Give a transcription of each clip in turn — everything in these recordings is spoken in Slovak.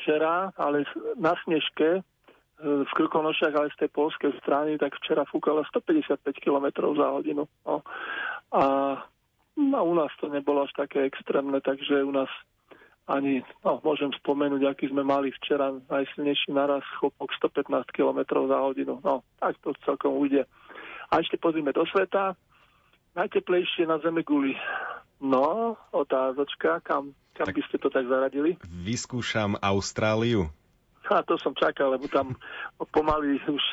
včera, ale na Snežke, e, v Krkonošiach, ale z tej polskej strany, tak včera fúkalo 155 km za hodinu. No. A no, u nás to nebolo až také extrémne, takže u nás ani, no, môžem spomenúť, aký sme mali včera najsilnejší naraz chopok 115 km za hodinu. No, tak to celkom ujde. A ešte pozrime do sveta. Najteplejšie na Zeme guli. No, otázočka, kam, kam tak by ste to tak zaradili? Vyskúšam Austráliu. A to som čakal, lebo tam pomaly už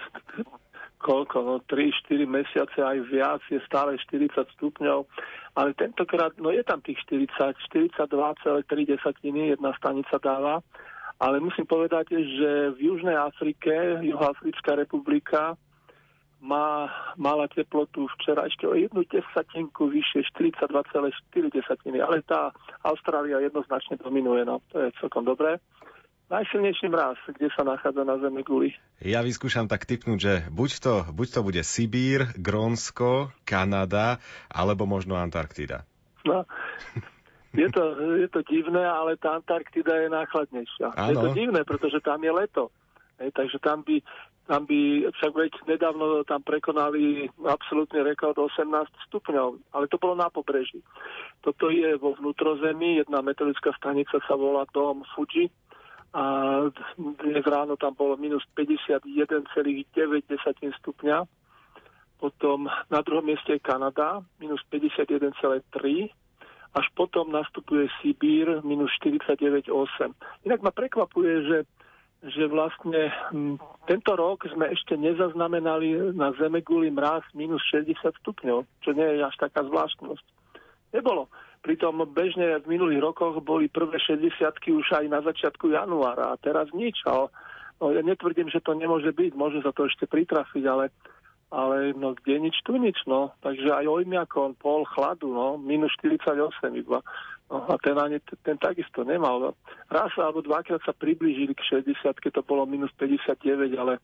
koľko, no 3-4 mesiace aj viac, je stále 40 stupňov, ale tentokrát, no je tam tých 40, 42,3 desatiny jedna stanica dáva, ale musím povedať, že v Južnej Afrike, Juhoafrická republika, má, mala teplotu včera ešte o jednu desatinku vyššie, 42,4 desatiny, ale tá Austrália jednoznačne dominuje, no to je celkom dobré najsilnejší mraz, kde sa nachádza na Zemi guli. Ja vyskúšam tak typnúť, že buď to, buď to bude Sibír, Grónsko, Kanada, alebo možno Antarktida. No, je to, je to divné, ale tá Antarktida je náchladnejšia. Áno. Je to divné, pretože tam je leto. Hej, takže tam by, tam by, však veď nedávno tam prekonali absolútny rekord 18 stupňov, ale to bolo na pobreží. Toto je vo vnútrozemí, jedna metodická stanica sa volá Dom Fuji, a dnes ráno tam bolo minus 51,9 stupňa. Potom na druhom mieste je Kanada, minus 51,3 až potom nastupuje Sibír, minus 49,8. Inak ma prekvapuje, že, že vlastne m, tento rok sme ešte nezaznamenali na Zemeguli mraz minus 60 stupňov, čo nie je až taká zvláštnosť. Nebolo. Pritom bežne v minulých rokoch boli prvé 60 už aj na začiatku januára a teraz nič. Ale, no, ja netvrdím, že to nemôže byť, môže sa to ešte pritrafiť, ale, ale no, kde nič, tu nič. No. Takže aj Ojmiakon, pol chladu, no, minus 48 iba. No, a ten, ani, ten takisto nemal. Raz alebo dvakrát sa priblížili k 60, keď to bolo minus 59, ale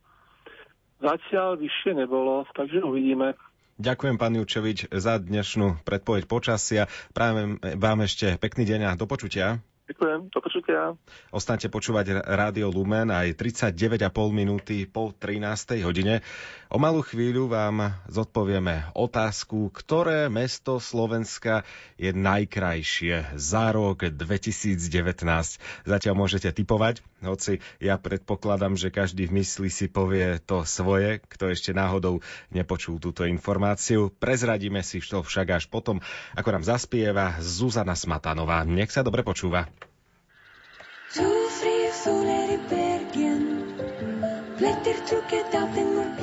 zatiaľ vyššie nebolo, takže uvidíme. Ďakujem, pán Jučevič, za dnešnú predpoveď počasia. Práve vám ešte pekný deň a do počutia. Ďakujem, do počutia. Ostaňte počúvať Rádio Lumen aj 39,5 minúty po 13. hodine. O malú chvíľu vám zodpovieme otázku, ktoré mesto Slovenska je najkrajšie za rok 2019. Zatiaľ môžete typovať, hoci ja predpokladám, že každý v mysli si povie to svoje, kto ešte náhodou nepočul túto informáciu. Prezradíme si to však až potom, ako nám zaspieva Zuzana Smatanová. Nech sa dobre počúva. Sufrir soler i bergen Blätter trukket av den mörken Sufrir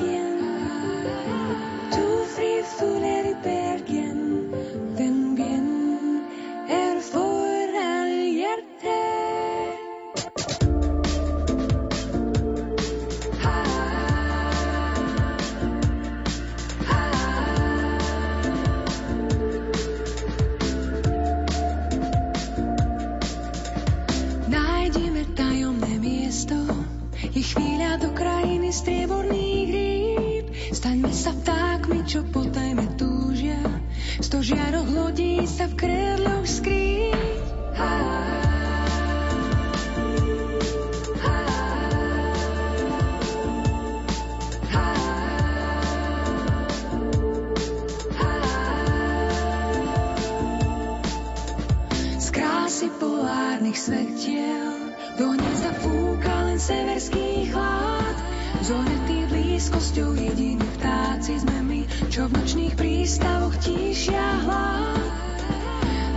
blízkosťou jediní vtáci sme my, čo v nočných prístavoch tíšia hlad.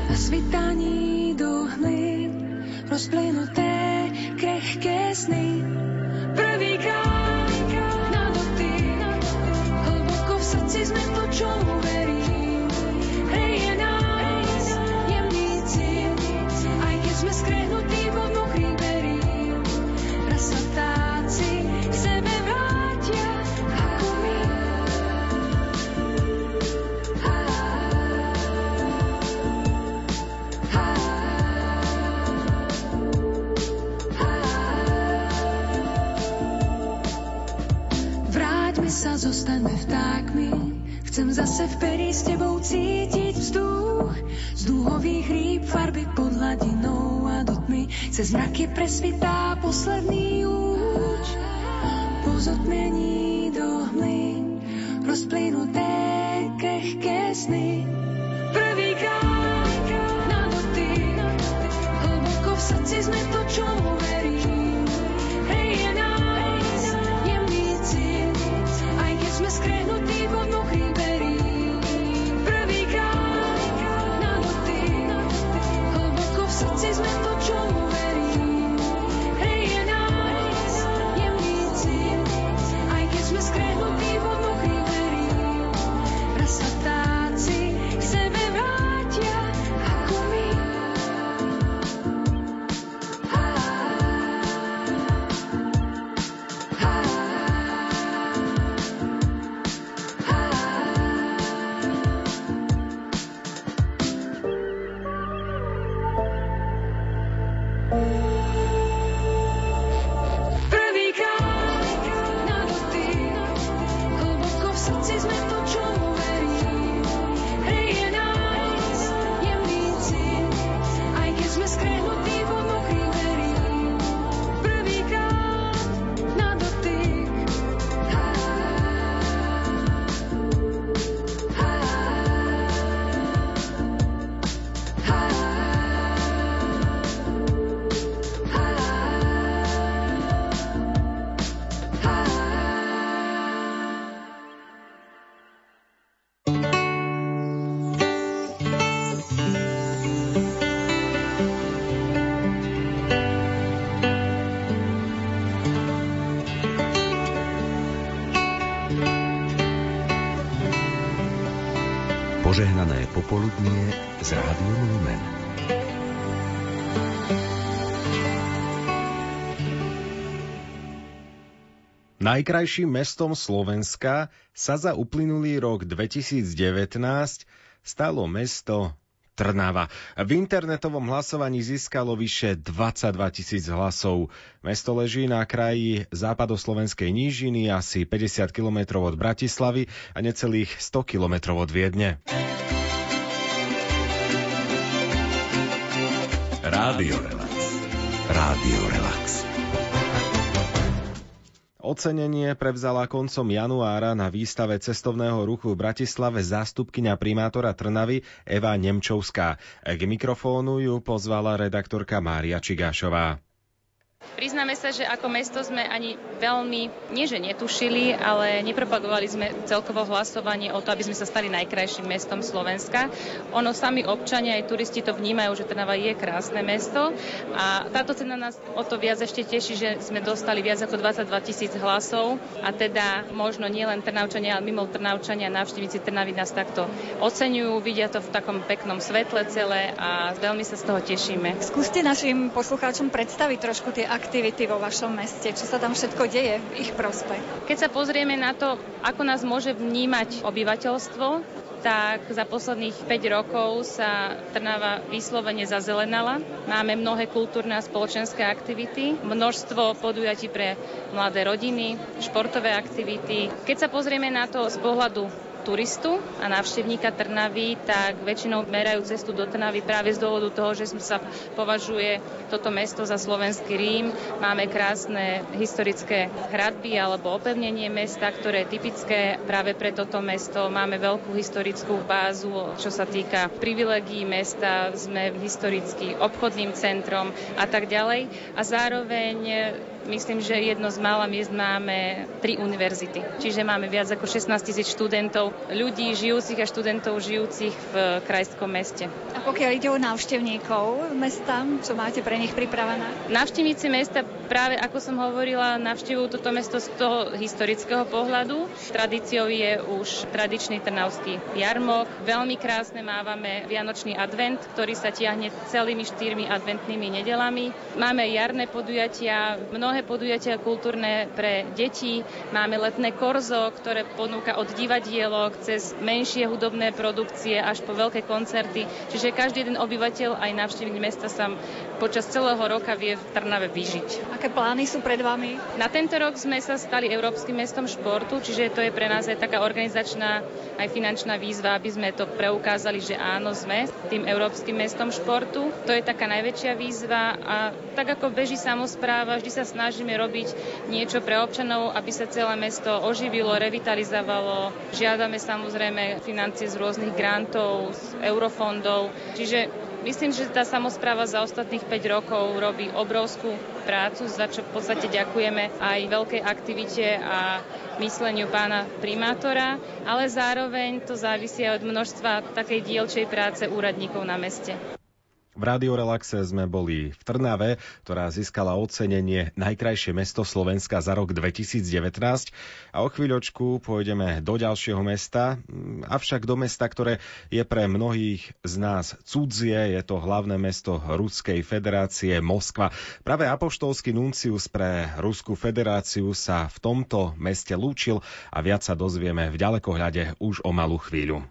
Na svitaní do hny rozplynuté krehké sny. Prvýkrát na dotyk, hlboko v srdci sme to, zostaňme vtákmi, Chcem zase v perí s tebou cítiť vzduch. Z dúhových rýb farby pod hladinou a do tmy. Cez mraky presvitá posledný úč. Po zotmení do hmy rozplynuté krehké sny Najkrajším mestom Slovenska sa za uplynulý rok 2019 stalo mesto Trnava. V internetovom hlasovaní získalo vyše 22 tisíc hlasov. Mesto leží na kraji západoslovenskej nížiny asi 50 km od Bratislavy a necelých 100 km od Viedne. Rádio Relax. Rádio Relax. Ocenenie prevzala koncom januára na výstave cestovného ruchu v Bratislave zástupkyňa primátora Trnavy Eva Nemčovská. K mikrofónu ju pozvala redaktorka Mária Čigášová. Priznáme sa, že ako mesto sme ani veľmi, nie že netušili, ale nepropagovali sme celkovo hlasovanie o to, aby sme sa stali najkrajším mestom Slovenska. Ono sami občania aj turisti to vnímajú, že Trnava je krásne mesto a táto cena nás o to viac ešte teší, že sme dostali viac ako 22 tisíc hlasov a teda možno nielen Trnavčania, ale mimo Trnavčania návštevníci Trnavy nás takto oceňujú, vidia to v takom peknom svetle celé a veľmi sa z toho tešíme. Skúste našim poslucháčom predstaviť trošku tie aktivity vo vašom meste? Čo sa tam všetko deje v ich prospech? Keď sa pozrieme na to, ako nás môže vnímať obyvateľstvo, tak za posledných 5 rokov sa Trnava vyslovene zazelenala. Máme mnohé kultúrne a spoločenské aktivity, množstvo podujatí pre mladé rodiny, športové aktivity. Keď sa pozrieme na to z pohľadu turistu a návštevníka Trnavy, tak väčšinou merajú cestu do Trnavy práve z dôvodu toho, že sa považuje toto mesto za slovenský Rím. Máme krásne historické hradby alebo opevnenie mesta, ktoré je typické práve pre toto mesto. Máme veľkú historickú bázu, čo sa týka privilegií mesta. Sme historicky obchodným centrom a tak ďalej. A zároveň myslím, že jedno z mála miest máme tri univerzity. Čiže máme viac ako 16 tisíc študentov ľudí žijúcich a študentov žijúcich v krajskom meste. A pokiaľ ide o návštevníkov mesta, čo máte pre nich pripravené? Návštevníci mesta práve, ako som hovorila, navštevujú toto mesto z toho historického pohľadu. Tradíciou je už tradičný trnavský jarmok. Veľmi krásne mávame Vianočný advent, ktorý sa tiahne celými štyrmi adventnými nedelami. Máme jarné podujatia, mnohé podujatia kultúrne pre deti. Máme letné korzo, ktoré ponúka od divadielo pondelok cez menšie hudobné produkcie až po veľké koncerty. Čiže každý jeden obyvateľ aj návštevník mesta sa počas celého roka vie v Trnave vyžiť. Aké plány sú pred vami? Na tento rok sme sa stali Európskym mestom športu, čiže to je pre nás aj taká organizačná aj finančná výzva, aby sme to preukázali, že áno, sme tým Európskym mestom športu. To je taká najväčšia výzva a tak ako beží samozpráva, vždy sa snažíme robiť niečo pre občanov, aby sa celé mesto oživilo, revitalizovalo. Žiadame samozrejme financie z rôznych grantov, z eurofondov. Čiže Myslím, že tá samozpráva za ostatných 5 rokov robí obrovskú prácu, za čo v podstate ďakujeme aj veľkej aktivite a mysleniu pána primátora, ale zároveň to závisí od množstva takej dielčej práce úradníkov na meste. V Radiorelaxe sme boli v Trnave, ktorá získala ocenenie Najkrajšie mesto Slovenska za rok 2019 a o chvíľočku pôjdeme do ďalšieho mesta, avšak do mesta, ktoré je pre mnohých z nás cudzie, je to hlavné mesto Ruskej federácie Moskva. Práve apoštolský nuncius pre Ruskú federáciu sa v tomto meste lúčil a viac sa dozvieme v ďalekohľade už o malú chvíľu.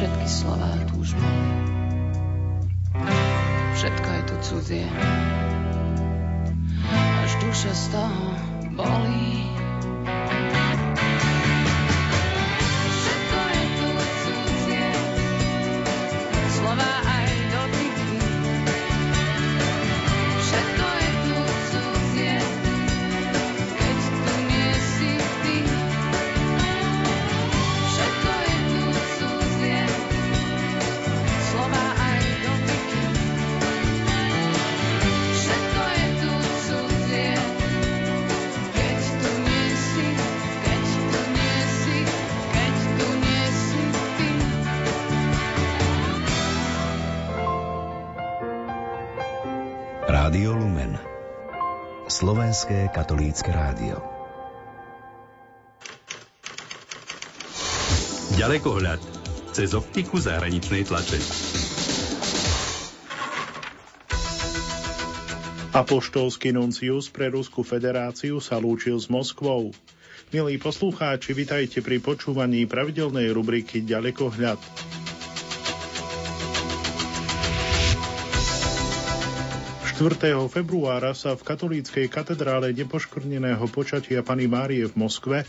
všetky slová túžbou. Všetko je tu cudzie, až duša z toho bolí. Slovenské katolícke rádio. Ďalekohľad cez optiku zahraničnej tlače. Apoštolský nuncius pre Ruskú federáciu sa lúčil s Moskvou. Milí poslucháči, vitajte pri počúvaní pravidelnej rubriky Ďalekohľad. 4. februára sa v katolíckej katedrále nepoškvrneného počatia Pany Márie v Moskve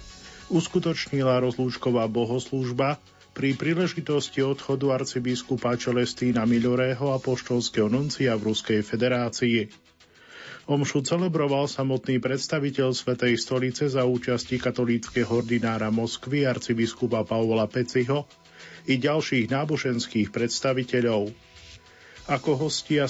uskutočnila rozlúčková bohoslúžba pri príležitosti odchodu arcibiskupa Čelestína Milorého a poštolského nuncia v Ruskej federácii. Omšu celebroval samotný predstaviteľ Svetej stolice za účasti katolíckého ordinára Moskvy arcibiskupa Pavla Peciho i ďalších náboženských predstaviteľov. Ako hostia sa